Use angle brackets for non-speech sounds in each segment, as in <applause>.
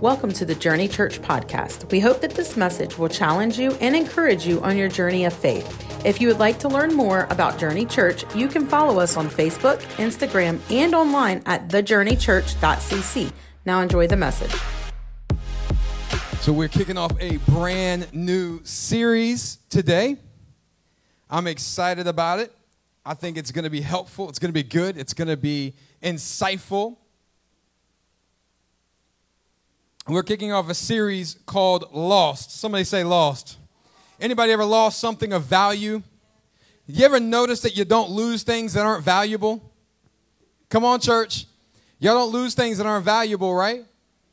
Welcome to the Journey Church podcast. We hope that this message will challenge you and encourage you on your journey of faith. If you would like to learn more about Journey Church, you can follow us on Facebook, Instagram, and online at thejourneychurch.cc. Now enjoy the message. So, we're kicking off a brand new series today. I'm excited about it. I think it's going to be helpful, it's going to be good, it's going to be insightful. We're kicking off a series called Lost. Somebody say lost. Anybody ever lost something of value? You ever notice that you don't lose things that aren't valuable? Come on, church. Y'all don't lose things that aren't valuable, right?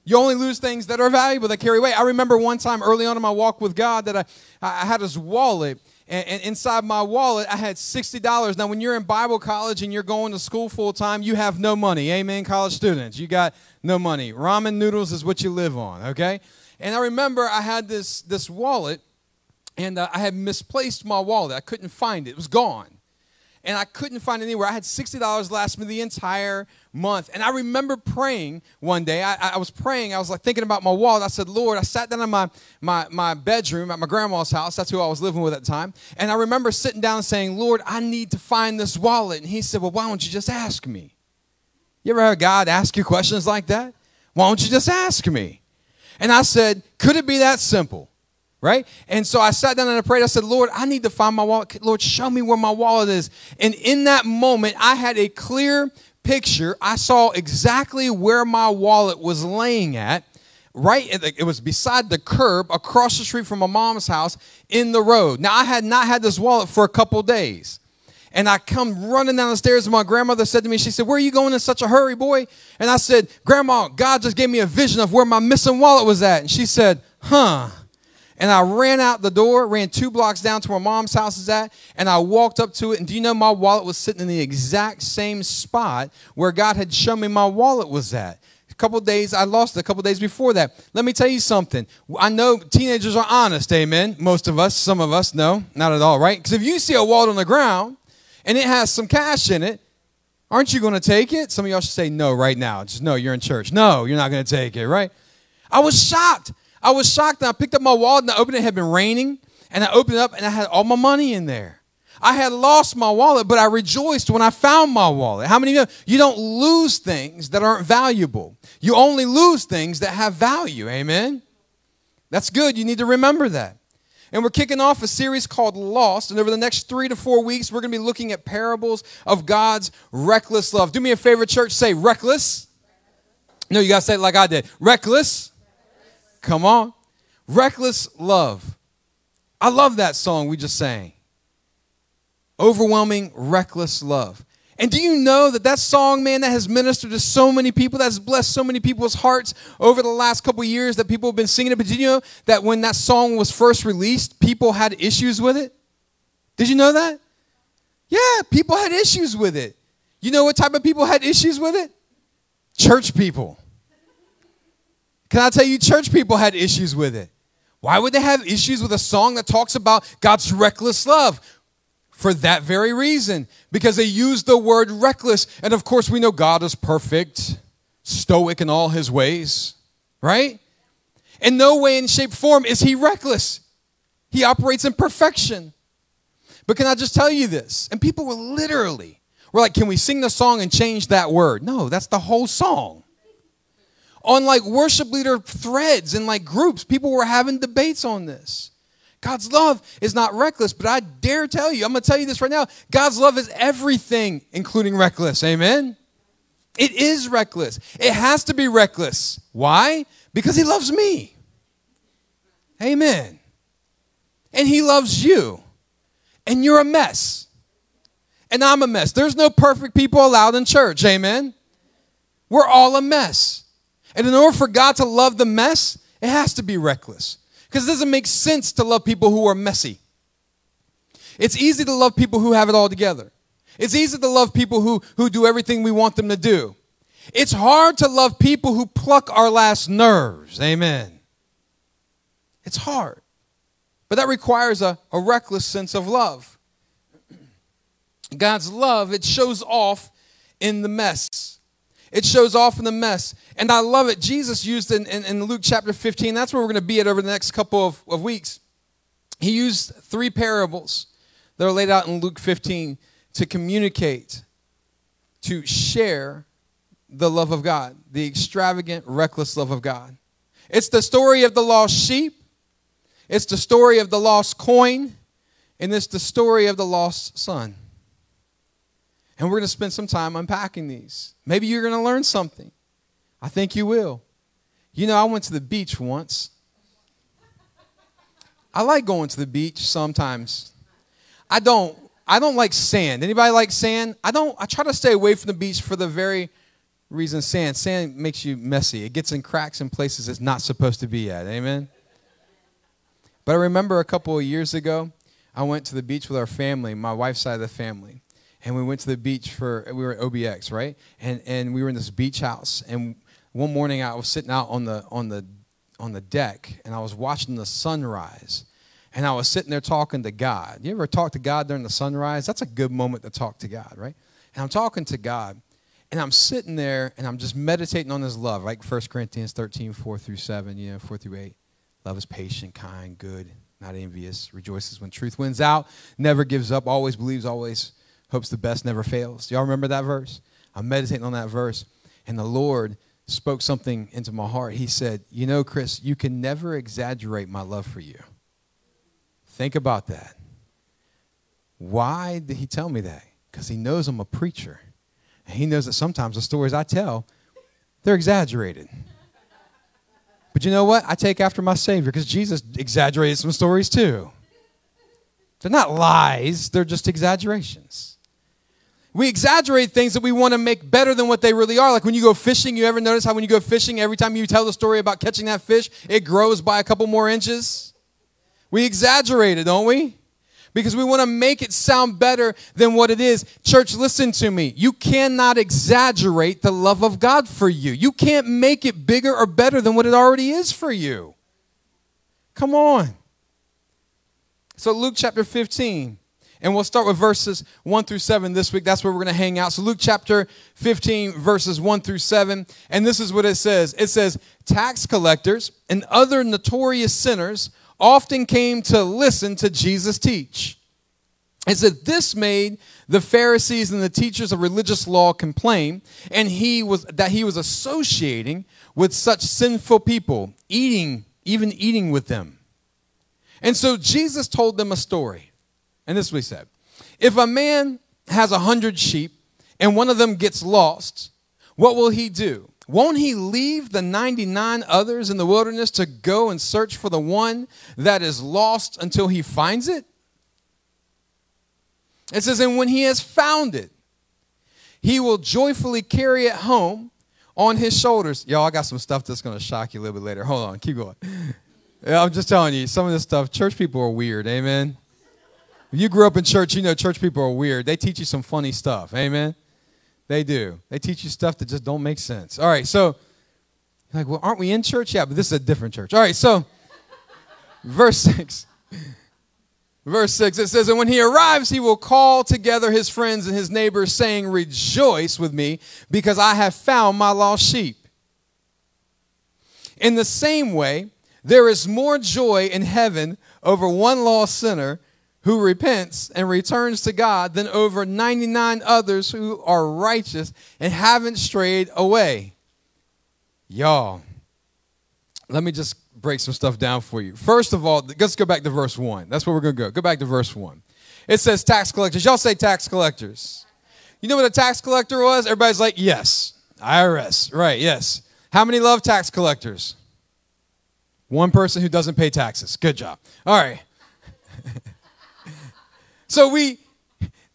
You only lose things that are valuable, that carry weight. I remember one time early on in my walk with God that I, I had this wallet and, and, inside my wallet i had $60 now when you're in bible college and you're going to school full time you have no money. Amen college students. You got no money. Ramen noodles is what you live on okay? And i remember i had this this wallet and uh, i had misplaced my wallet. I couldn't find it. It was gone and I couldn't find anywhere. I had $60 last me the entire month. And I remember praying one day. I, I, was praying. I was like thinking about my wallet. I said, Lord, I sat down in my, my, my bedroom at my grandma's house. That's who I was living with at the time. And I remember sitting down saying, Lord, I need to find this wallet. And he said, Well, why don't you just ask me? You ever heard God ask you questions like that? Why don't you just ask me? And I said, Could it be that simple? Right? And so I sat down and I prayed. I said, Lord, I need to find my wallet. Lord, show me where my wallet is. And in that moment, I had a clear picture. I saw exactly where my wallet was laying at. Right, it was beside the curb across the street from my mom's house in the road. Now, I had not had this wallet for a couple days. And I come running down the stairs, and my grandmother said to me, She said, Where are you going in such a hurry, boy? And I said, Grandma, God just gave me a vision of where my missing wallet was at. And she said, Huh. And I ran out the door, ran two blocks down to where mom's house is at, and I walked up to it. And do you know my wallet was sitting in the exact same spot where God had shown me my wallet was at? A couple days, I lost it a couple days before that. Let me tell you something. I know teenagers are honest, amen. Most of us, some of us, no, not at all, right? Because if you see a wallet on the ground and it has some cash in it, aren't you going to take it? Some of y'all should say no right now. Just no, you're in church. No, you're not going to take it, right? I was shocked. I was shocked and I picked up my wallet and I opened it. It had been raining and I opened it up and I had all my money in there. I had lost my wallet, but I rejoiced when I found my wallet. How many of you know you don't lose things that aren't valuable? You only lose things that have value. Amen? That's good. You need to remember that. And we're kicking off a series called Lost. And over the next three to four weeks, we're going to be looking at parables of God's reckless love. Do me a favor, church. Say reckless. No, you got to say it like I did. Reckless Come on. Reckless love. I love that song we just sang. Overwhelming, reckless love. And do you know that that song, man, that has ministered to so many people, that's blessed so many people's hearts over the last couple years that people have been singing it? But did you know that when that song was first released, people had issues with it? Did you know that? Yeah, people had issues with it. You know what type of people had issues with it? Church people. Can I tell you, church people had issues with it. Why would they have issues with a song that talks about God's reckless love? For that very reason, because they use the word reckless. And of course, we know God is perfect, stoic in all his ways, right? In no way, in shape, form is he reckless. He operates in perfection. But can I just tell you this? And people were literally, we're like, can we sing the song and change that word? No, that's the whole song on like worship leader threads and like groups. People were having debates on this. God's love is not reckless, but I dare tell you, I'm going to tell you this right now. God's love is everything, including reckless. Amen? It is reckless. It has to be reckless. Why? Because He loves me. Amen. And He loves you. And you're a mess. And I'm a mess. There's no perfect people allowed in church. Amen. We're all a mess. And in order for God to love the mess, it has to be reckless. Because it doesn't make sense to love people who are messy. It's easy to love people who have it all together. It's easy to love people who, who do everything we want them to do. It's hard to love people who pluck our last nerves. Amen. It's hard. But that requires a, a reckless sense of love. <clears throat> God's love, it shows off in the mess. It shows off in the mess. And I love it. Jesus used in, in, in Luke chapter 15, that's where we're going to be at over the next couple of, of weeks. He used three parables that are laid out in Luke 15 to communicate, to share the love of God, the extravagant, reckless love of God. It's the story of the lost sheep, it's the story of the lost coin, and it's the story of the lost son. And we're going to spend some time unpacking these. Maybe you're going to learn something. I think you will. You know, I went to the beach once. I like going to the beach sometimes. I don't I don't like sand. Anybody like sand? I don't I try to stay away from the beach for the very reason sand. Sand makes you messy. It gets in cracks in places it's not supposed to be at. Amen. But I remember a couple of years ago, I went to the beach with our family, my wife's side of the family and we went to the beach for we were at OBX, right? And and we were in this beach house. And one morning I was sitting out on the on the on the deck and I was watching the sunrise. And I was sitting there talking to God. You ever talk to God during the sunrise? That's a good moment to talk to God, right? And I'm talking to God. And I'm sitting there and I'm just meditating on his love, like 1 Corinthians 13, 4 through 7, you know, 4 through 8. Love is patient, kind, good, not envious, rejoices when truth wins out, never gives up, always believes, always hopes the best never fails. Y'all remember that verse? I'm meditating on that verse, and the Lord spoke something into my heart. He said, You know, Chris, you can never exaggerate my love for you. Think about that. Why did he tell me that? Because he knows I'm a preacher. And he knows that sometimes the stories I tell, they're exaggerated. But you know what? I take after my Savior because Jesus exaggerated some stories too. They're not lies, they're just exaggerations. We exaggerate things that we want to make better than what they really are. Like when you go fishing, you ever notice how when you go fishing, every time you tell the story about catching that fish, it grows by a couple more inches? We exaggerate it, don't we? Because we want to make it sound better than what it is. Church, listen to me. You cannot exaggerate the love of God for you. You can't make it bigger or better than what it already is for you. Come on. So, Luke chapter 15. And we'll start with verses 1 through 7 this week. That's where we're going to hang out. So, Luke chapter 15, verses 1 through 7. And this is what it says it says, Tax collectors and other notorious sinners often came to listen to Jesus teach. It said, This made the Pharisees and the teachers of religious law complain, and he was that he was associating with such sinful people, eating, even eating with them. And so Jesus told them a story. And this is what he said If a man has a hundred sheep and one of them gets lost, what will he do? Won't he leave the 99 others in the wilderness to go and search for the one that is lost until he finds it? It says, And when he has found it, he will joyfully carry it home on his shoulders. Y'all, I got some stuff that's going to shock you a little bit later. Hold on, keep going. <laughs> I'm just telling you, some of this stuff, church people are weird. Amen. If you grew up in church, you know church people are weird. They teach you some funny stuff. Amen. They do. They teach you stuff that just don't make sense. All right, so like, well, aren't we in church? Yeah, but this is a different church. All right, so verse 6. Verse 6, it says, And when he arrives, he will call together his friends and his neighbors, saying, Rejoice with me, because I have found my lost sheep. In the same way, there is more joy in heaven over one lost sinner who repents and returns to God than over 99 others who are righteous and haven't strayed away. Y'all, let me just break some stuff down for you. First of all, let's go back to verse 1. That's where we're going to go. Go back to verse 1. It says tax collectors. Y'all say tax collectors. You know what a tax collector was? Everybody's like, yes. IRS. Right, yes. How many love tax collectors? One person who doesn't pay taxes. Good job. All right. <laughs> So we,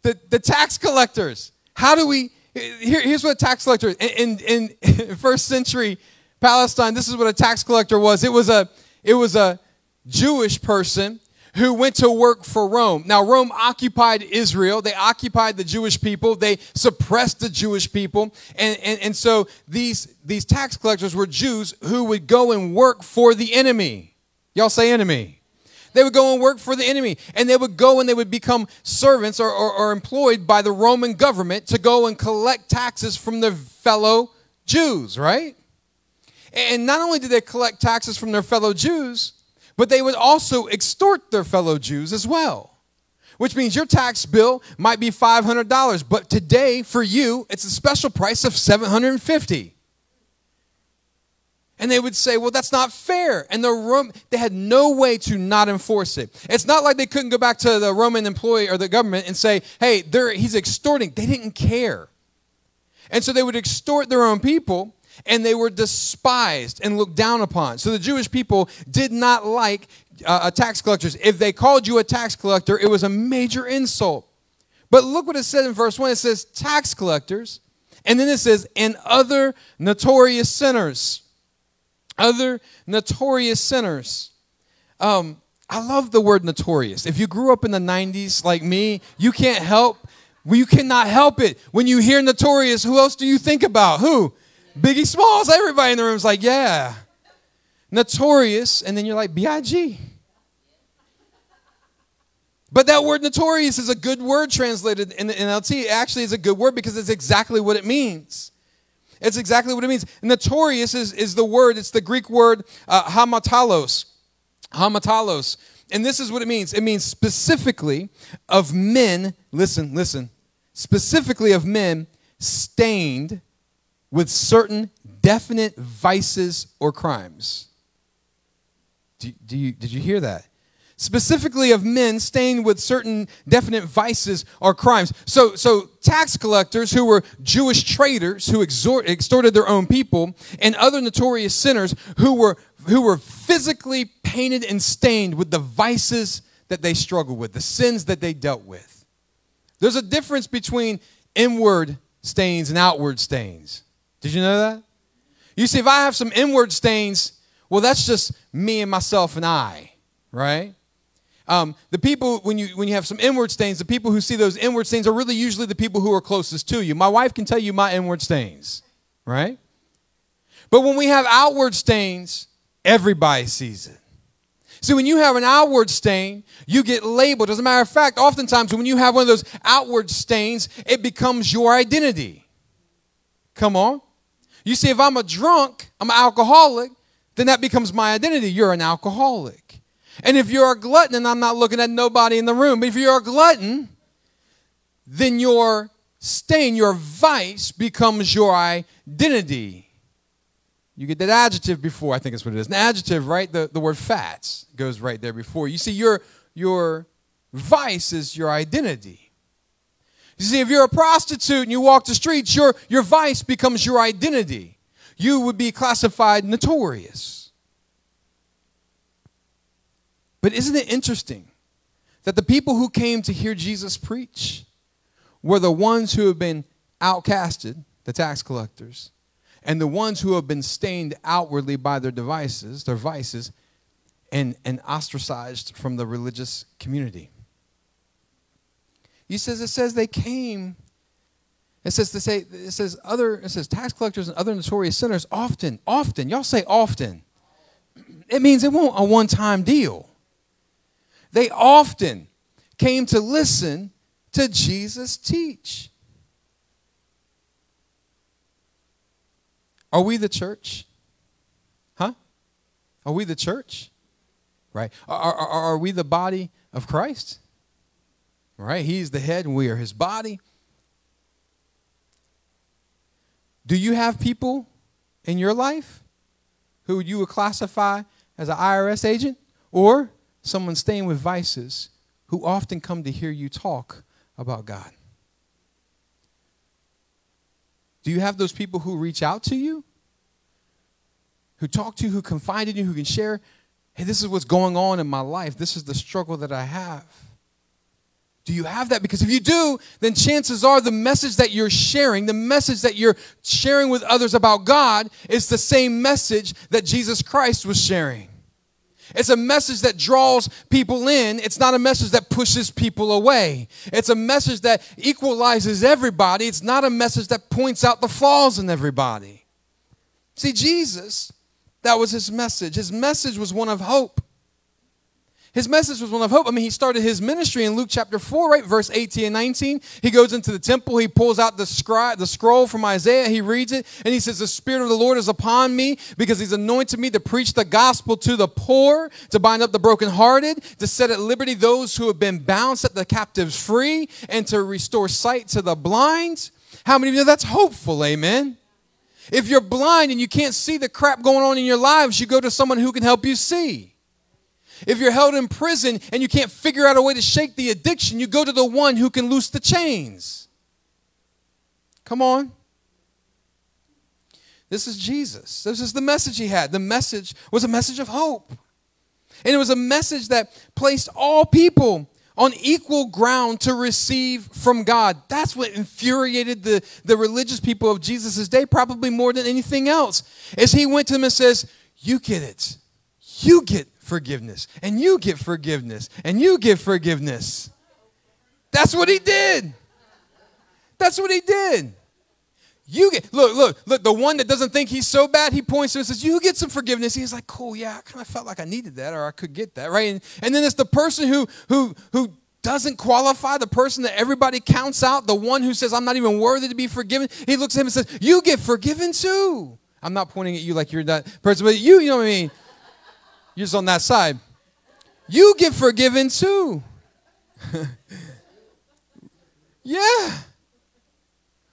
the, the tax collectors, how do we, here, here's what a tax collector, in, in, in <laughs> first century Palestine, this is what a tax collector was. It was a, it was a Jewish person who went to work for Rome. Now, Rome occupied Israel. They occupied the Jewish people. They suppressed the Jewish people. And, and, and so these, these tax collectors were Jews who would go and work for the enemy. Y'all say enemy. They would go and work for the enemy. And they would go and they would become servants or, or, or employed by the Roman government to go and collect taxes from their fellow Jews, right? And not only did they collect taxes from their fellow Jews, but they would also extort their fellow Jews as well. Which means your tax bill might be $500, but today for you, it's a special price of 750 and they would say, well, that's not fair. And the Rome, they had no way to not enforce it. It's not like they couldn't go back to the Roman employee or the government and say, hey, he's extorting. They didn't care. And so they would extort their own people, and they were despised and looked down upon. So the Jewish people did not like uh, tax collectors. If they called you a tax collector, it was a major insult. But look what it says in verse 1 it says, tax collectors. And then it says, and other notorious sinners other notorious sinners. Um, I love the word notorious. If you grew up in the 90s like me, you can't help, you cannot help it. When you hear notorious, who else do you think about? Who? Biggie Smalls. Everybody in the room is like, yeah. Notorious. And then you're like, B.I.G. But that word notorious is a good word translated in the NLT. It actually is a good word because it's exactly what it means. It's exactly what it means. Notorious is, is the word, it's the Greek word uh, hamartolos. Hamartolos. And this is what it means it means specifically of men, listen, listen, specifically of men stained with certain definite vices or crimes. Do, do you, did you hear that? Specifically of men stained with certain definite vices or crimes. So, so tax collectors who were Jewish traders who extorted their own people, and other notorious sinners who were who were physically painted and stained with the vices that they struggled with, the sins that they dealt with. There's a difference between inward stains and outward stains. Did you know that? You see, if I have some inward stains, well, that's just me and myself and I, right? Um, the people, when you, when you have some inward stains, the people who see those inward stains are really usually the people who are closest to you. My wife can tell you my inward stains, right? But when we have outward stains, everybody sees it. See, when you have an outward stain, you get labeled. As a matter of fact, oftentimes when you have one of those outward stains, it becomes your identity. Come on. You see, if I'm a drunk, I'm an alcoholic, then that becomes my identity. You're an alcoholic. And if you're a glutton, and I'm not looking at nobody in the room, but if you're a glutton, then your stain, your vice becomes your identity. You get that adjective before, I think that's what it is. An adjective, right? The, the word fats goes right there before. You see, your, your vice is your identity. You see, if you're a prostitute and you walk the streets, your, your vice becomes your identity. You would be classified notorious. But isn't it interesting that the people who came to hear Jesus preach were the ones who have been outcasted, the tax collectors, and the ones who have been stained outwardly by their devices, their vices, and, and ostracized from the religious community. He says it says they came. It says to say it says other it says tax collectors and other notorious sinners often, often, y'all say often. It means it won't a one-time deal they often came to listen to Jesus teach. Are we the church? Huh? Are we the church? Right? Are, are, are we the body of Christ? Right? He's the head and we are his body. Do you have people in your life who you would classify as an IRS agent? Or someone staying with vices who often come to hear you talk about God? Do you have those people who reach out to you? Who talk to you, who confide in you, who can share, hey, this is what's going on in my life. This is the struggle that I have. Do you have that? Because if you do, then chances are the message that you're sharing, the message that you're sharing with others about God, is the same message that Jesus Christ was sharing. It's a message that draws people in. It's not a message that pushes people away. It's a message that equalizes everybody. It's not a message that points out the flaws in everybody. See, Jesus, that was his message. His message was one of hope. His message was one of hope. I mean, he started his ministry in Luke chapter 4, right? Verse 18 and 19. He goes into the temple, he pulls out the, scribe, the scroll from Isaiah, he reads it, and he says, The Spirit of the Lord is upon me because he's anointed me to preach the gospel to the poor, to bind up the brokenhearted, to set at liberty those who have been bound, set the captives free, and to restore sight to the blind. How many of you know that's hopeful? Amen. If you're blind and you can't see the crap going on in your lives, you go to someone who can help you see. If you're held in prison and you can't figure out a way to shake the addiction, you go to the one who can loose the chains. Come on. This is Jesus. This is the message he had. The message was a message of hope. And it was a message that placed all people on equal ground to receive from God. That's what infuriated the, the religious people of Jesus' day, probably more than anything else. As he went to them and says, You get it. You get forgiveness, and you get forgiveness, and you give forgiveness. That's what he did. That's what he did. You get look, look, look, the one that doesn't think he's so bad, he points to and says, You get some forgiveness. He's like, Cool, yeah, I kind of felt like I needed that or I could get that, right? And, and then it's the person who who who doesn't qualify, the person that everybody counts out, the one who says, I'm not even worthy to be forgiven. He looks at him and says, You get forgiven too. I'm not pointing at you like you're that person, but you, you know what I mean? You're just on that side. You get forgiven too. <laughs> yeah.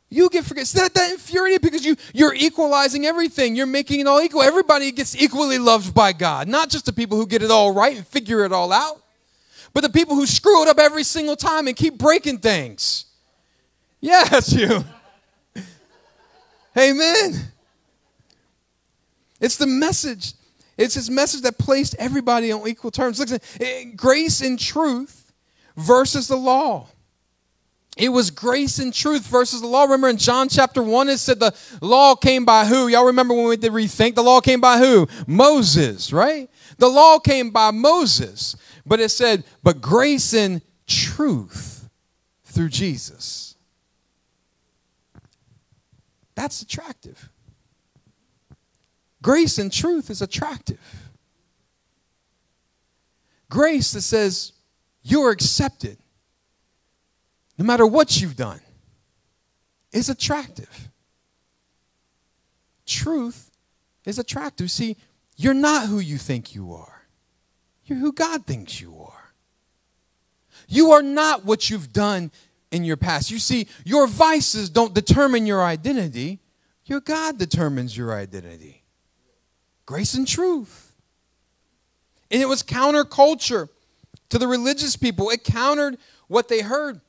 You get forgiven. Is that that infuriating because you you're equalizing everything. You're making it all equal. Everybody gets equally loved by God, not just the people who get it all right and figure it all out, but the people who screw it up every single time and keep breaking things. Yeah, <laughs> that's you. Amen. It's the message it's his message that placed everybody on equal terms. Listen, eh, grace and truth versus the law. It was grace and truth versus the law. Remember in John chapter 1, it said the law came by who? Y'all remember when we did rethink? The law came by who? Moses, right? The law came by Moses. But it said, but grace and truth through Jesus. That's attractive. Grace and truth is attractive. Grace that says you're accepted no matter what you've done is attractive. Truth is attractive. See, you're not who you think you are, you're who God thinks you are. You are not what you've done in your past. You see, your vices don't determine your identity, your God determines your identity grace and truth. And it was counterculture to the religious people. It countered what they heard.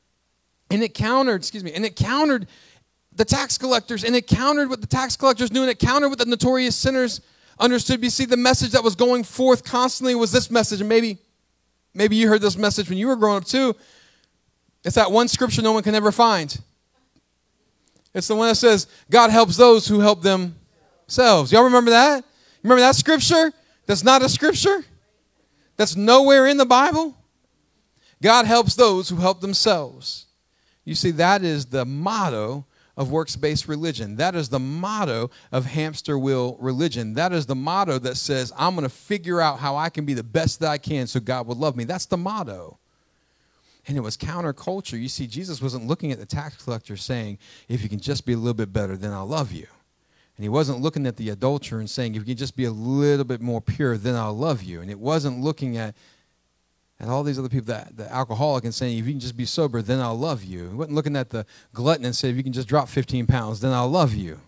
And it countered, excuse me, and it countered the tax collectors, and it countered what the tax collectors knew, and it countered what the notorious sinners understood. You see, the message that was going forth constantly was this message, and maybe, maybe you heard this message when you were growing up too. It's that one scripture no one can ever find. It's the one that says, God helps those who help themselves. Y'all remember that? Remember that scripture? That's not a scripture? That's nowhere in the Bible? God helps those who help themselves. You see, that is the motto of works based religion. That is the motto of hamster wheel religion. That is the motto that says, I'm going to figure out how I can be the best that I can so God will love me. That's the motto. And it was counterculture. You see, Jesus wasn't looking at the tax collector saying, If you can just be a little bit better, then I'll love you. And he wasn't looking at the adulterer and saying, if you can just be a little bit more pure, then I'll love you. And it wasn't looking at, at all these other people, that, the alcoholic, and saying, if you can just be sober, then I'll love you. He wasn't looking at the glutton and saying, if you can just drop 15 pounds, then I'll love you.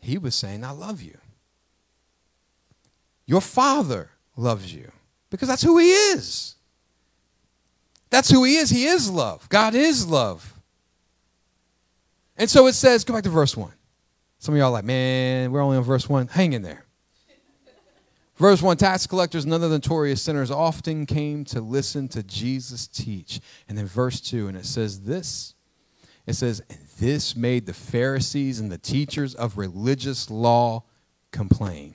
He was saying, I love you. Your father loves you because that's who he is. That's who he is. He is love. God is love. And so it says, go back to verse 1. Some of y'all like, man, we're only on verse 1. Hang in there. Verse 1 Tax collectors and other notorious sinners often came to listen to Jesus teach. And then verse 2, and it says this it says, And this made the Pharisees and the teachers of religious law complain.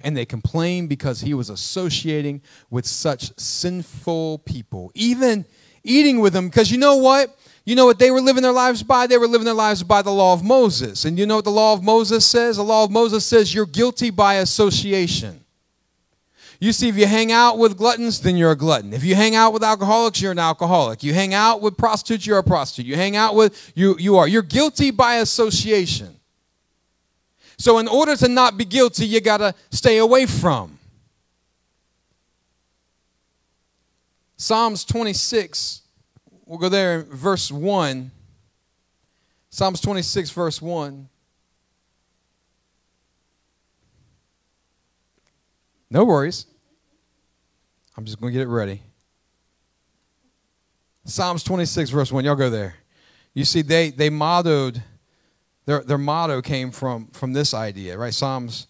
And they complained because he was associating with such sinful people, even eating with them. Because you know what? You know what they were living their lives by? They were living their lives by the law of Moses. And you know what the law of Moses says? The law of Moses says you're guilty by association. You see, if you hang out with gluttons, then you're a glutton. If you hang out with alcoholics, you're an alcoholic. You hang out with prostitutes, you're a prostitute. You hang out with, you, you are. You're guilty by association. So, in order to not be guilty, you got to stay away from. Psalms 26 We'll go there in verse 1. Psalms 26, verse 1. No worries. I'm just going to get it ready. Psalms 26, verse 1. Y'all go there. You see, they, they mottoed, their, their motto came from, from this idea, right? Psalms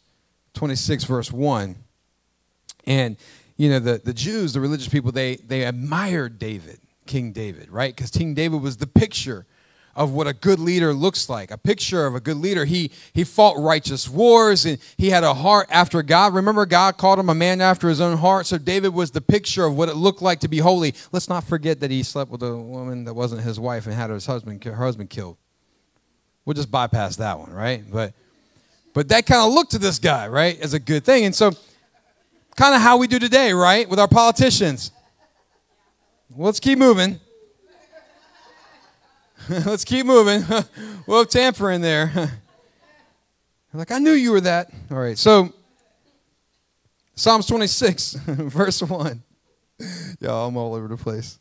26, verse 1. And, you know, the, the Jews, the religious people, they, they admired David. King David, right? Because King David was the picture of what a good leader looks like a picture of a good leader. He he fought righteous wars and he had a heart after god. Remember god called him a man after his own heart. So david was the picture of what it looked like to be holy. Let's not forget that he slept with a woman that wasn't his wife and had his husband her husband killed. We'll just bypass that one right? But but that kind of looked to this guy right as a good thing. And so kind of how we do today right with our politicians let's keep moving. <laughs> let's keep moving. <laughs> we'll have tamper in there. <laughs> like, I knew you were that. All right, so Psalms 26, verse 1. Y'all, I'm all over the place.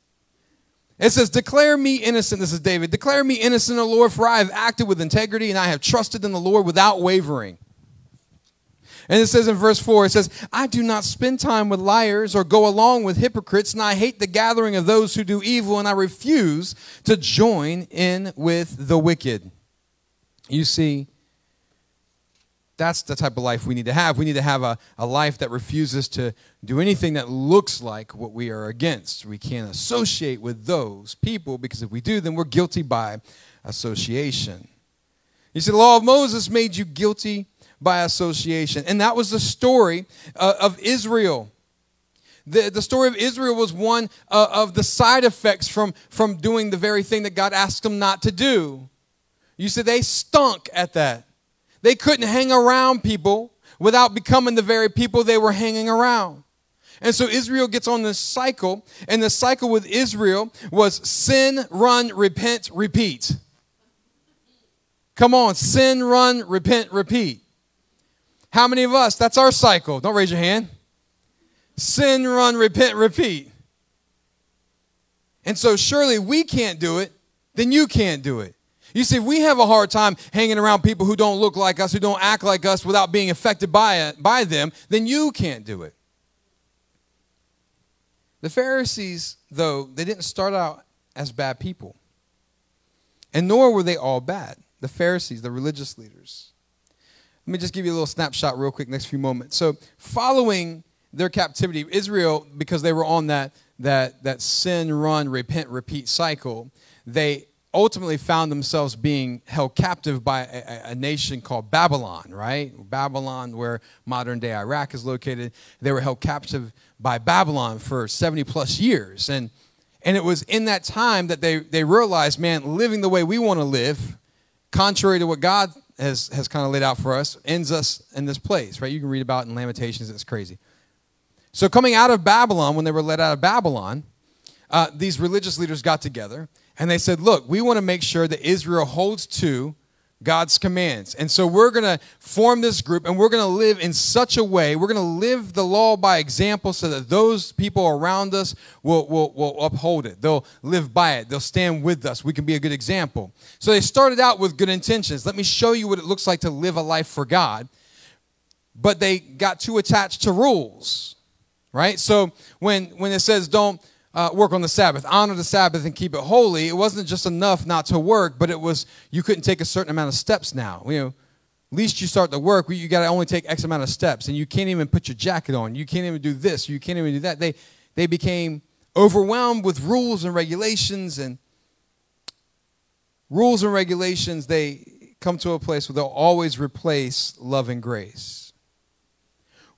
It says, Declare me innocent. This is David. Declare me innocent, O Lord, for I have acted with integrity and I have trusted in the Lord without wavering. And it says in verse 4, it says, I do not spend time with liars or go along with hypocrites, and I hate the gathering of those who do evil, and I refuse to join in with the wicked. You see, that's the type of life we need to have. We need to have a, a life that refuses to do anything that looks like what we are against. We can't associate with those people because if we do, then we're guilty by association. You see, the law of Moses made you guilty by association. And that was the story uh, of Israel. The, the story of Israel was one uh, of the side effects from, from doing the very thing that God asked them not to do. You see, they stunk at that. They couldn't hang around people without becoming the very people they were hanging around. And so Israel gets on this cycle, and the cycle with Israel was sin, run, repent, repeat. Come on, sin, run, repent, repeat. How many of us, that's our cycle? Don't raise your hand. Sin, run, repent, repeat. And so, surely we can't do it, then you can't do it. You see, we have a hard time hanging around people who don't look like us, who don't act like us without being affected by it, by them, then you can't do it. The Pharisees, though, they didn't start out as bad people. And nor were they all bad. The Pharisees, the religious leaders. Let me just give you a little snapshot real quick next few moments. So, following their captivity, Israel, because they were on that, that, that sin, run, repent, repeat cycle, they ultimately found themselves being held captive by a, a, nation called Babylon, right? Babylon, where modern day Iraq is located. They were held captive by Babylon for 70 plus years. And, and it was in that time that they, they realized, man, living the way we want to live, contrary to what God has, has kind of laid out for us ends us in this place, right? You can read about in Lamentations, it's crazy. So, coming out of Babylon, when they were led out of Babylon, uh, these religious leaders got together and they said, Look, we want to make sure that Israel holds to God's commands. And so we're going to form this group and we're going to live in such a way, we're going to live the law by example so that those people around us will, will, will uphold it. They'll live by it. They'll stand with us. We can be a good example. So they started out with good intentions. Let me show you what it looks like to live a life for God. But they got too attached to rules, right? So when, when it says don't, uh, work on the Sabbath, honor the Sabbath and keep it holy, it wasn't just enough not to work, but it was you couldn't take a certain amount of steps now. You know, least you start to work, you got to only take X amount of steps, and you can't even put your jacket on. You can't even do this. You can't even do that. They they became overwhelmed with rules and regulations, and rules and regulations. They come to a place where they'll always replace love and grace.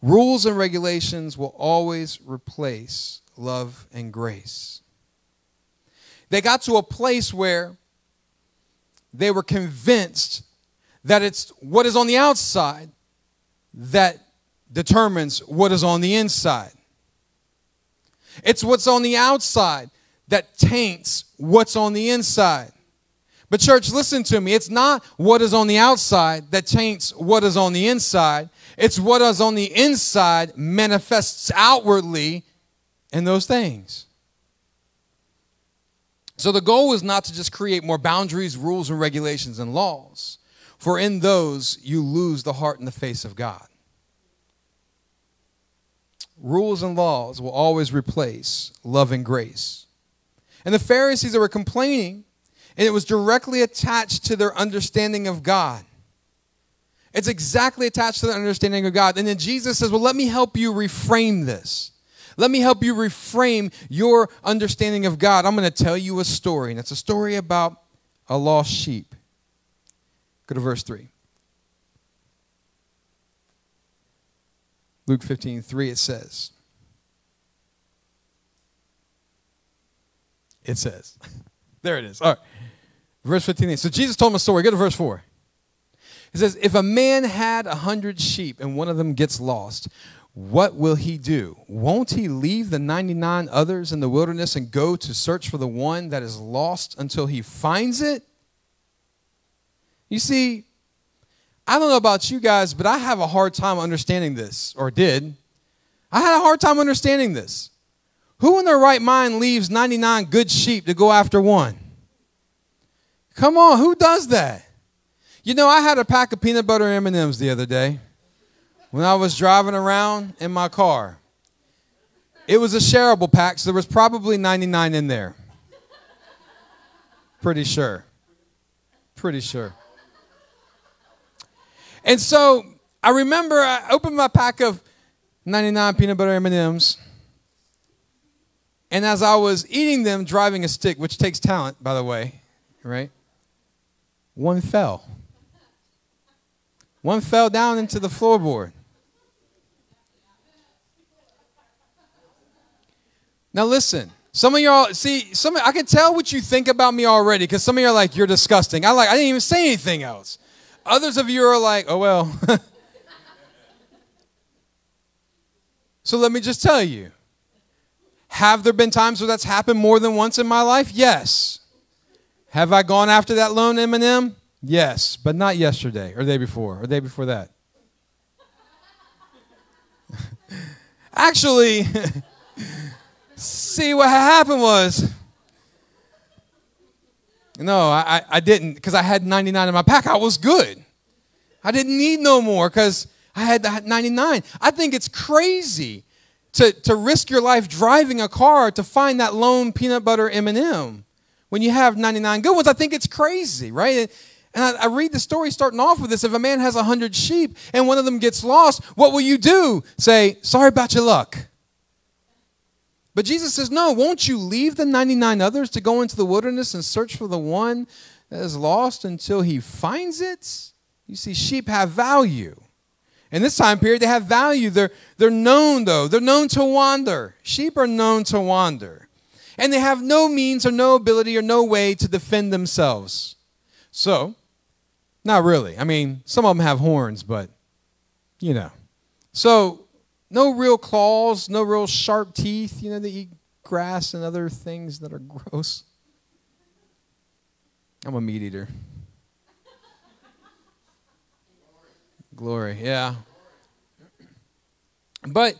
Rules and regulations will always replace love, and grace. They got to a place where they were convinced that it's what is on the outside that determines what is on the inside. It's what's on the outside that taints what's on the inside. But, church, listen to me. It's not what is on the outside that taints what is on the inside. It's what is on the inside manifests outwardly in those things. So, the goal is not to just create more boundaries, rules, and regulations and laws, for in those you lose the heart and the face of God. Rules and laws will always replace love and grace. And the Pharisees that were complaining, and it was directly attached to their understanding of God. It's exactly attached to their understanding of God. And then Jesus says, Well, let me help you reframe this. Let me help you reframe your understanding of God. I'm going to tell you a story, and it's a story about a lost sheep. Go to verse 3. Luke 15, 3, it says, It says, <laughs> there it is. All right. Verse 15. So Jesus told him a story. Go to verse 4. He says, If a man had a hundred sheep and one of them gets lost, what will he do? Won't he leave the 99 others in the wilderness and go to search for the one that is lost until he finds it? You see, I don't know about you guys, but I have a hard time understanding this, or did. I had a hard time understanding this. Who in their right mind leaves 99 good sheep to go after one? Come on, who does that? You know, I had a pack of peanut butter M&Ms the other day when I was driving around in my car. It was a shareable pack, so there was probably 99 in there. Pretty sure. Pretty sure. And so I remember I opened my pack of 99 peanut butter M&Ms. And as I was eating them, driving a stick, which takes talent, by the way, right? One fell. One fell down into the floorboard. Now listen, some of y'all see some I can tell what you think about me already because some of you are like, you're disgusting. I like I didn't even say anything else. Others of you are like, oh, well. <laughs> so let me just tell you have there been times where that's happened more than once in my life? Yes. Have I gone after that lone M&M? Yes, but not yesterday or day before or day before that. <laughs> Actually, <laughs> see what happened was no, I, I didn't because I had 99 in my pack. I was good. I didn't need no more because I had 99. I think it's crazy to, to risk your life driving a car to find that lone peanut butter M&M when you have 99 good ones. I think it's crazy, right? And I, I read the story starting off with this. If a man has 100 sheep and one of them gets lost, what will you do? Say, sorry about your luck. But Jesus says, No, won't you leave the 99 others to go into the wilderness and search for the one that is lost until he finds it? You see, sheep have value. In this time period, they have value. They're, they're known, though. They're known to wander. Sheep are known to wander. And they have no means or no ability or no way to defend themselves. So, not really. I mean, some of them have horns, but, you know. So, no real claws, no real sharp teeth. You know, they eat grass and other things that are gross. I'm a meat eater. Glory, yeah. But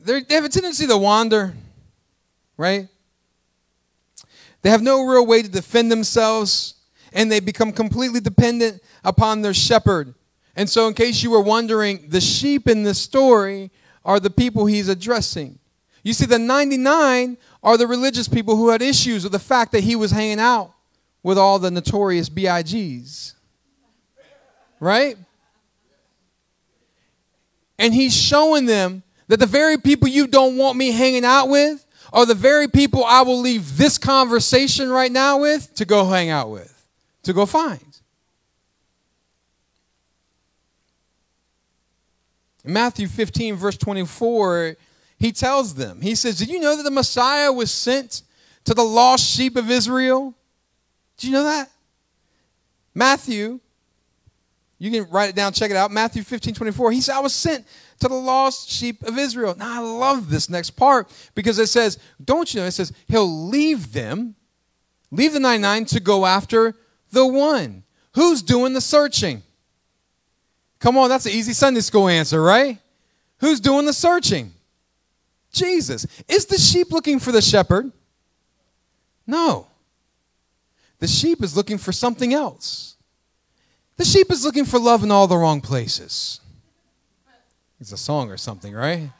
they have a tendency to wander, right? They have no real way to defend themselves, and they become completely dependent upon their shepherd. And so, in case you were wondering, the sheep in this story are the people he's addressing. You see, the 99 are the religious people who had issues with the fact that he was hanging out with all the notorious BIGs. Right? And he's showing them that the very people you don't want me hanging out with are the very people I will leave this conversation right now with to go hang out with, to go find. In Matthew 15, verse 24, he tells them, he says, Did you know that the Messiah was sent to the lost sheep of Israel. Do you know that? Matthew, you can write it down, check it out. Matthew 15, 24. He said, I was sent to the lost sheep of Israel. Now, I love this next part because it says, don't you know, it says, he'll leave them, leave the 99 to go after the one. Who's doing the searching? Come on, that's an easy Sunday school answer, right? Who's doing the searching? Jesus. Is the sheep looking for the shepherd? No. The sheep is looking for something else. The sheep is looking for love in all the wrong places. It's a song or something, right?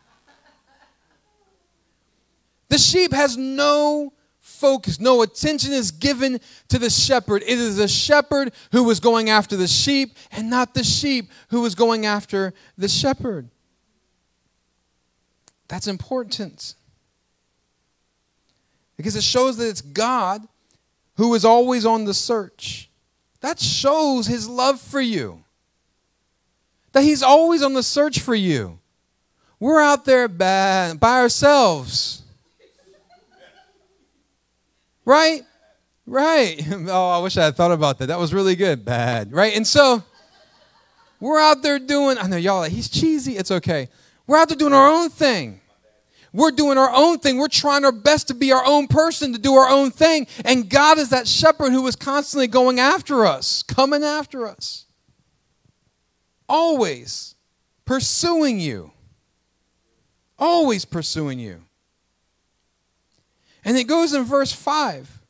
The sheep has no focus, no attention is given to the shepherd. It is the shepherd who was going after the sheep and not the sheep who was going after the shepherd. That's important because it shows that it's God who is always on the search. That shows his love for you. That he's always on the search for you. We're out there by, by ourselves. Right? Right. <laughs> Oh, I wish I had thought about that. That was really good. Bad. Right? And so we're out there doing, I know y'all like, he's cheesy. It's okay. We're out there doing our own thing. We're doing our own thing. We're trying our best to be our own person, to do our own thing. And God is that shepherd who is constantly going after us, coming after us. Always pursuing you. Always pursuing you. And it goes in verse 5.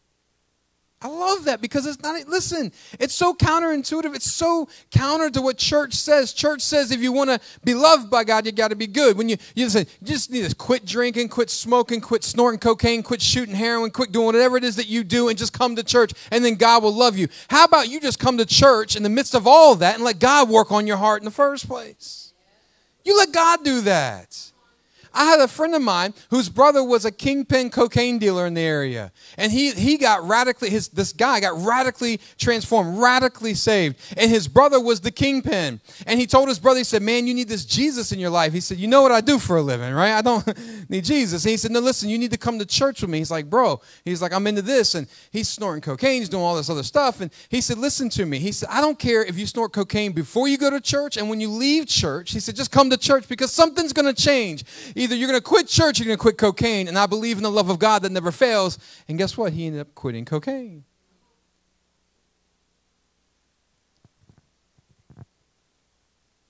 I love that because it's not, listen, it's so counterintuitive. It's so counter to what church says. Church says if you want to be loved by God, you got to be good. When you, you, say, you just need to quit drinking, quit smoking, quit snorting cocaine, quit shooting heroin, quit doing whatever it is that you do and just come to church and then God will love you. How about you just come to church in the midst of all that and let God work on your heart in the first place? You let God do that. I had a friend of mine whose brother was a kingpin cocaine dealer in the area. And he, he got radically, his, this guy got radically transformed, radically saved. And his brother was the kingpin. And he told his brother, he said, Man, you need this Jesus in your life. He said, You know what I do for a living, right? I don't <laughs> need Jesus. And he said, No, listen, you need to come to church with me. He's like, Bro, he's like, I'm into this. And he's snorting cocaine, he's doing all this other stuff. And he said, Listen to me. He said, I don't care if you snort cocaine before you go to church and when you leave church. He said, Just come to church because something's going to change. Either you're going to quit church, you're going to quit cocaine. And I believe in the love of God that never fails. And guess what? He ended up quitting cocaine.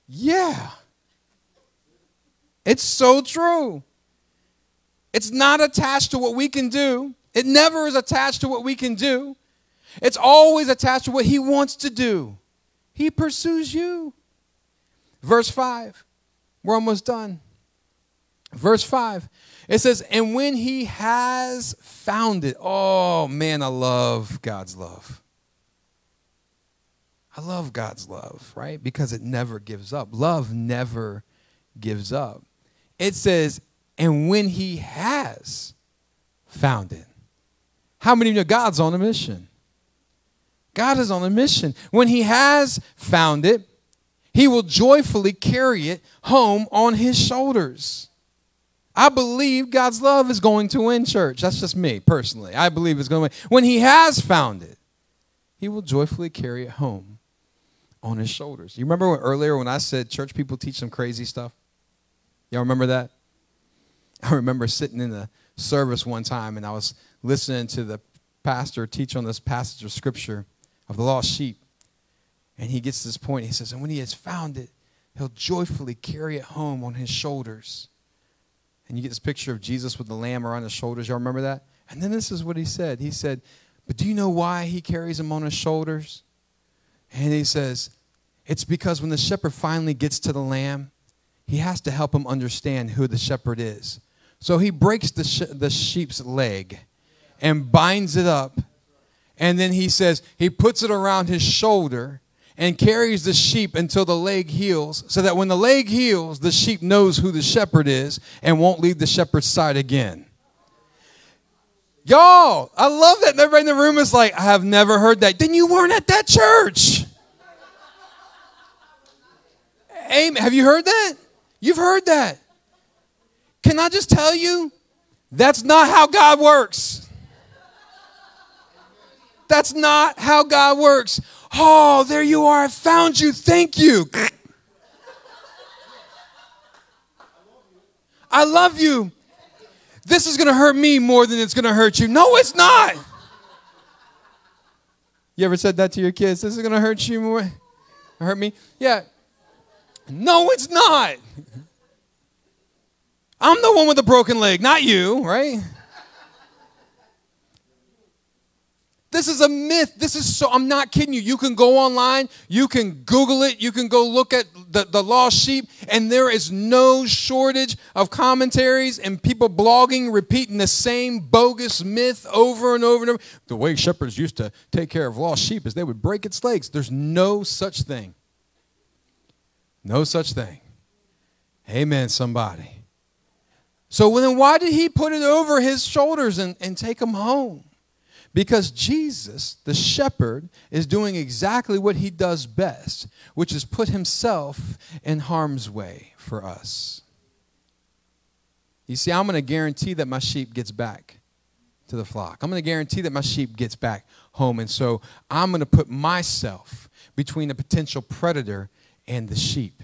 Yeah. It's so true. It's not attached to what we can do. It never is attached to what we can do. It's always attached to what he wants to do. He pursues you. Verse 5. We're almost done. Verse 5, it says, And when he has found it, oh man, I love God's love. I love God's love, right? Because it never gives up. Love never gives up. It says, And when he has found it. How many of you know God's on a mission? God is on a mission. When he has found it, he will joyfully carry it home on his shoulders. I believe God's love is going to win, church. That's just me personally. I believe it's going to win. When He has found it, He will joyfully carry it home on His shoulders. You remember when, earlier when I said church people teach some crazy stuff? Y'all remember that? I remember sitting in the service one time and I was listening to the pastor teach on this passage of scripture of the lost sheep. And he gets to this point. He says, And when he has found it, he'll joyfully carry it home on his shoulders. And you get this picture of Jesus with the lamb around his shoulders. Y'all remember that? And then this is what he said. He said, But do you know why he carries him on his shoulders? And he says, It's because when the shepherd finally gets to the lamb, he has to help him understand who the shepherd is. So he breaks the, sh- the sheep's leg and binds it up. And then he says, He puts it around his shoulder and carries the sheep until the leg heals, so that when the leg heals, the sheep knows who the shepherd is and won't leave the shepherd's side again. Y'all, I love that. Everybody in the room is like, I have never heard that. Then you weren't at that church. Amen. Have you heard that? You've heard that. Can I just tell you? That's not how God works. That's not how God works. Oh, there you are. I found you. Thank you. I love you. This is going to hurt me more than it's going to hurt you. No, it's not. You ever said that to your kids? This is going to hurt you more? Hurt me? Yeah. No, it's not. I'm the one with the broken leg, not you, right? This is a myth. This is so, I'm not kidding you. You can go online, you can Google it, you can go look at the, the lost sheep, and there is no shortage of commentaries and people blogging, repeating the same bogus myth over and over and over. The way shepherds used to take care of lost sheep is they would break its legs. There's no such thing. No such thing. Amen, somebody. So then why did he put it over his shoulders and, and take him home? Because Jesus, the shepherd, is doing exactly what he does best, which is put himself in harm's way for us. You see, I'm going to guarantee that my sheep gets back to the flock. I'm going to guarantee that my sheep gets back home. And so I'm going to put myself between a potential predator and the sheep.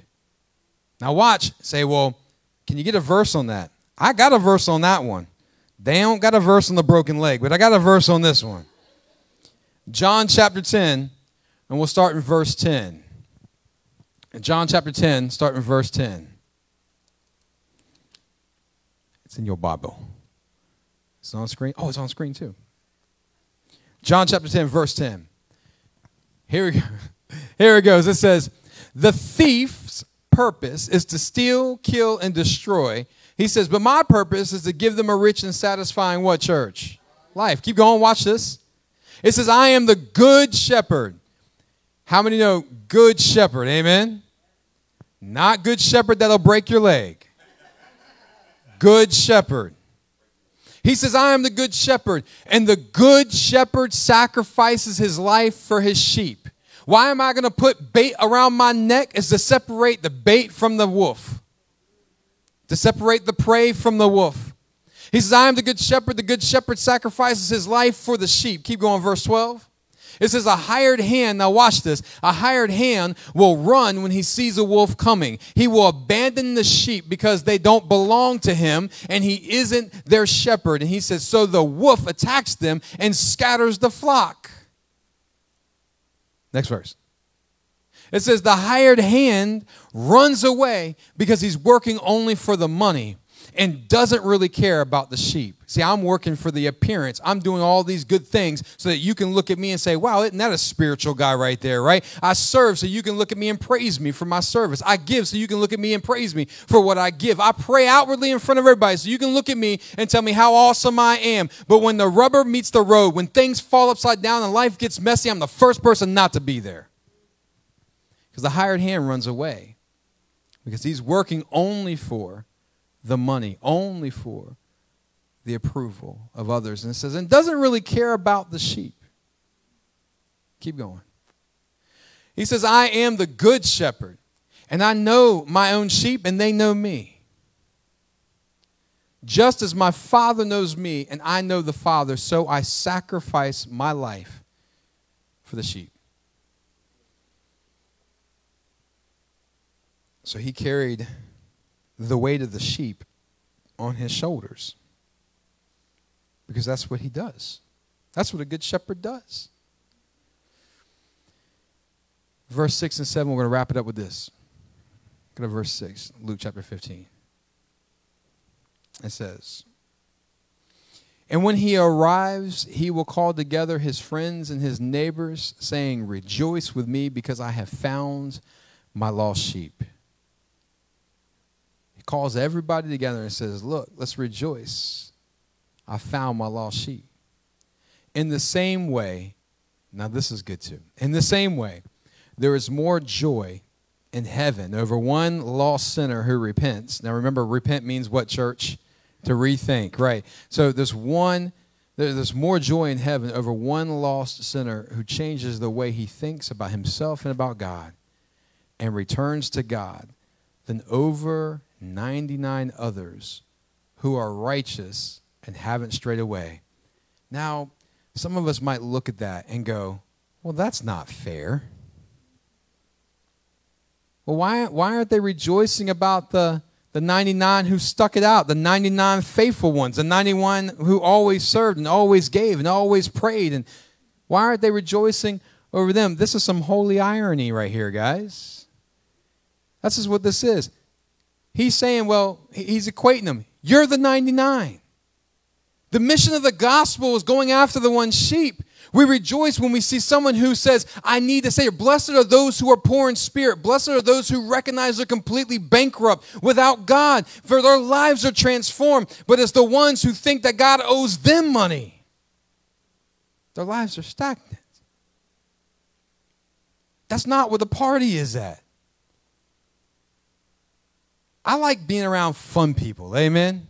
Now, watch. Say, well, can you get a verse on that? I got a verse on that one. They don't got a verse on the broken leg, but I got a verse on this one. John chapter 10, and we'll start in verse 10. John chapter 10, start in verse 10. It's in your Bible. It's on screen. Oh, it's on screen too. John chapter 10, verse 10. Here we. <laughs> Here it goes. It says, The thief's purpose is to steal, kill, and destroy. He says, But my purpose is to give them a rich and satisfying what, church? Life. Keep going, watch this. It says, I am the good shepherd. How many know good shepherd? Amen? Not good shepherd that'll break your leg. Good shepherd. He says, I am the good shepherd, and the good shepherd sacrifices his life for his sheep. Why am I going to put bait around my neck? Is to separate the bait from the wolf to separate the prey from the wolf. He says, I am the good shepherd. The good shepherd sacrifices his life for the sheep. Keep going, verse 12. It says, A hired hand, now watch this, a hired hand will run when he sees a wolf coming. He will abandon the sheep because they don't belong to him and he isn't their shepherd. And he says, So the wolf attacks them and scatters the flock. Next verse. It says, The hired hand runs away because he's working only for the money and doesn't really care about the sheep. See, I'm working for the appearance. I'm doing all these good things so that you can look at me and say, wow, isn't that a spiritual guy right there, right? I serve so you can look at me and praise me for my service. I give so you can look at me and praise me for what I give. I pray outwardly in front of everybody so you can look at me and tell me how awesome I am. But when the rubber meets the road, when things fall upside down and life gets messy, I'm the first person not to be there. Because the hired hand runs away. Because he's working only for the money, only for the approval of others. And it says, and doesn't really care about the sheep. Keep going. He says, I am the good shepherd, and I know my own sheep, and they know me. Just as my Father knows me, and I know the Father, so I sacrifice my life for the sheep. So he carried the weight of the sheep on his shoulders because that's what he does. That's what a good shepherd does. Verse 6 and 7, we're going to wrap it up with this. Go to verse 6, Luke chapter 15. It says, And when he arrives, he will call together his friends and his neighbors, saying, Rejoice with me because I have found my lost sheep calls everybody together and says, Look, let's rejoice. I found my lost sheep. In the same way, now this is good too. In the same way, there is more joy in heaven over one lost sinner who repents. Now remember, repent means what, church? To rethink, right? So there's one, there's more joy in heaven over one lost sinner who changes the way he thinks about himself and about God and returns to God than over 99 others who are righteous and haven't strayed away. Now, some of us might look at that and go, well, that's not fair. Well, why, why aren't they rejoicing about the, the 99 who stuck it out, the 99 faithful ones, the 91 who always served and always gave and always prayed? And why aren't they rejoicing over them? This is some holy irony right here, guys. This is what this is. He's saying, well, he's equating them. You're the 99. The mission of the gospel is going after the one sheep. We rejoice when we see someone who says, I need to say, blessed are those who are poor in spirit. Blessed are those who recognize they're completely bankrupt without God, for their lives are transformed. But it's the ones who think that God owes them money, their lives are stagnant. That's not where the party is at. I like being around fun people. Amen.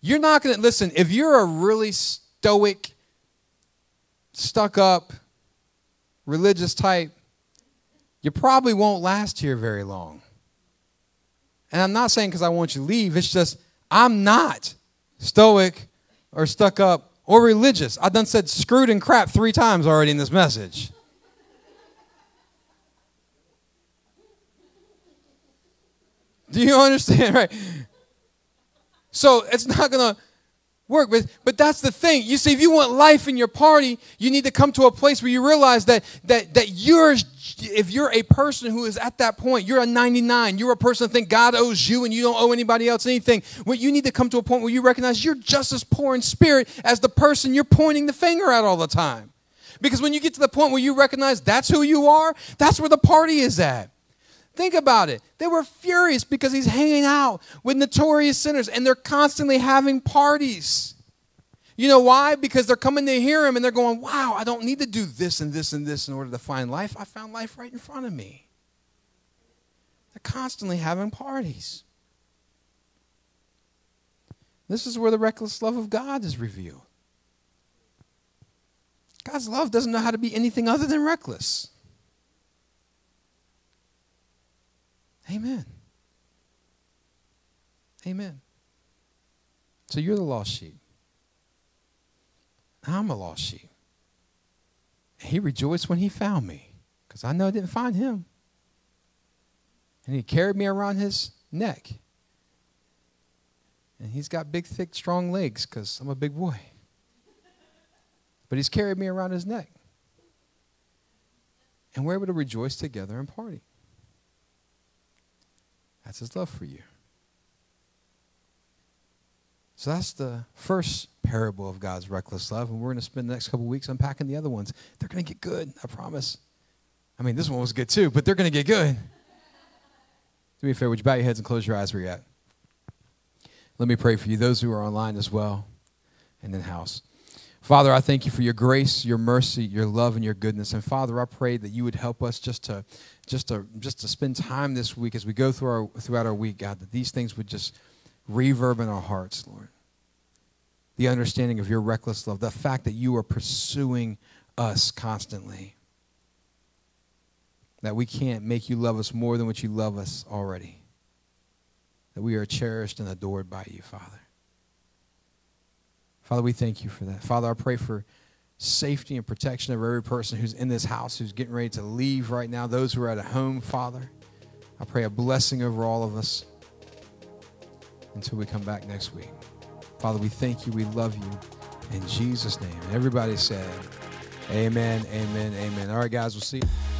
You're not going to listen, if you're a really stoic, stuck up, religious type, you probably won't last here very long. And I'm not saying because I want you to leave, it's just I'm not stoic or stuck up or religious. I've done said screwed and crap three times already in this message. Do you <laughs> understand? Right? So it's not going to work. But, but that's the thing. You see, if you want life in your party, you need to come to a place where you realize that, that, that you're, if you're a person who is at that point, you're a 99, you're a person that think God owes you and you don't owe anybody else anything. Well, you need to come to a point where you recognize you're just as poor in spirit as the person you're pointing the finger at all the time. Because when you get to the point where you recognize that's who you are, that's where the party is at. Think about it. They were furious because he's hanging out with notorious sinners and they're constantly having parties. You know why? Because they're coming to hear him and they're going, wow, I don't need to do this and this and this in order to find life. I found life right in front of me. They're constantly having parties. This is where the reckless love of God is revealed. God's love doesn't know how to be anything other than reckless. Amen. Amen. So you're the lost sheep. I'm a lost sheep. He rejoiced when he found me because I know I didn't find him. And he carried me around his neck. And he's got big, thick, strong legs because I'm a big boy. But he's carried me around his neck. And we're able to rejoice together and party. That's his love for you. So that's the first parable of God's reckless love. And we're going to spend the next couple weeks unpacking the other ones. They're going to get good, I promise. I mean, this one was good too, but they're going to get good. Do me a favor, would you bow your heads and close your eyes where you're at? Let me pray for you, those who are online as well, and in house. Father, I thank you for your grace, your mercy, your love, and your goodness. And Father, I pray that you would help us just to, just to, just to spend time this week as we go through our, throughout our week, God, that these things would just reverb in our hearts, Lord. The understanding of your reckless love, the fact that you are pursuing us constantly, that we can't make you love us more than what you love us already, that we are cherished and adored by you, Father. Father, we thank you for that. Father, I pray for safety and protection of every person who's in this house, who's getting ready to leave right now, those who are at home, Father. I pray a blessing over all of us until we come back next week. Father, we thank you. We love you. In Jesus' name. Everybody said, Amen, amen, amen. All right, guys, we'll see you.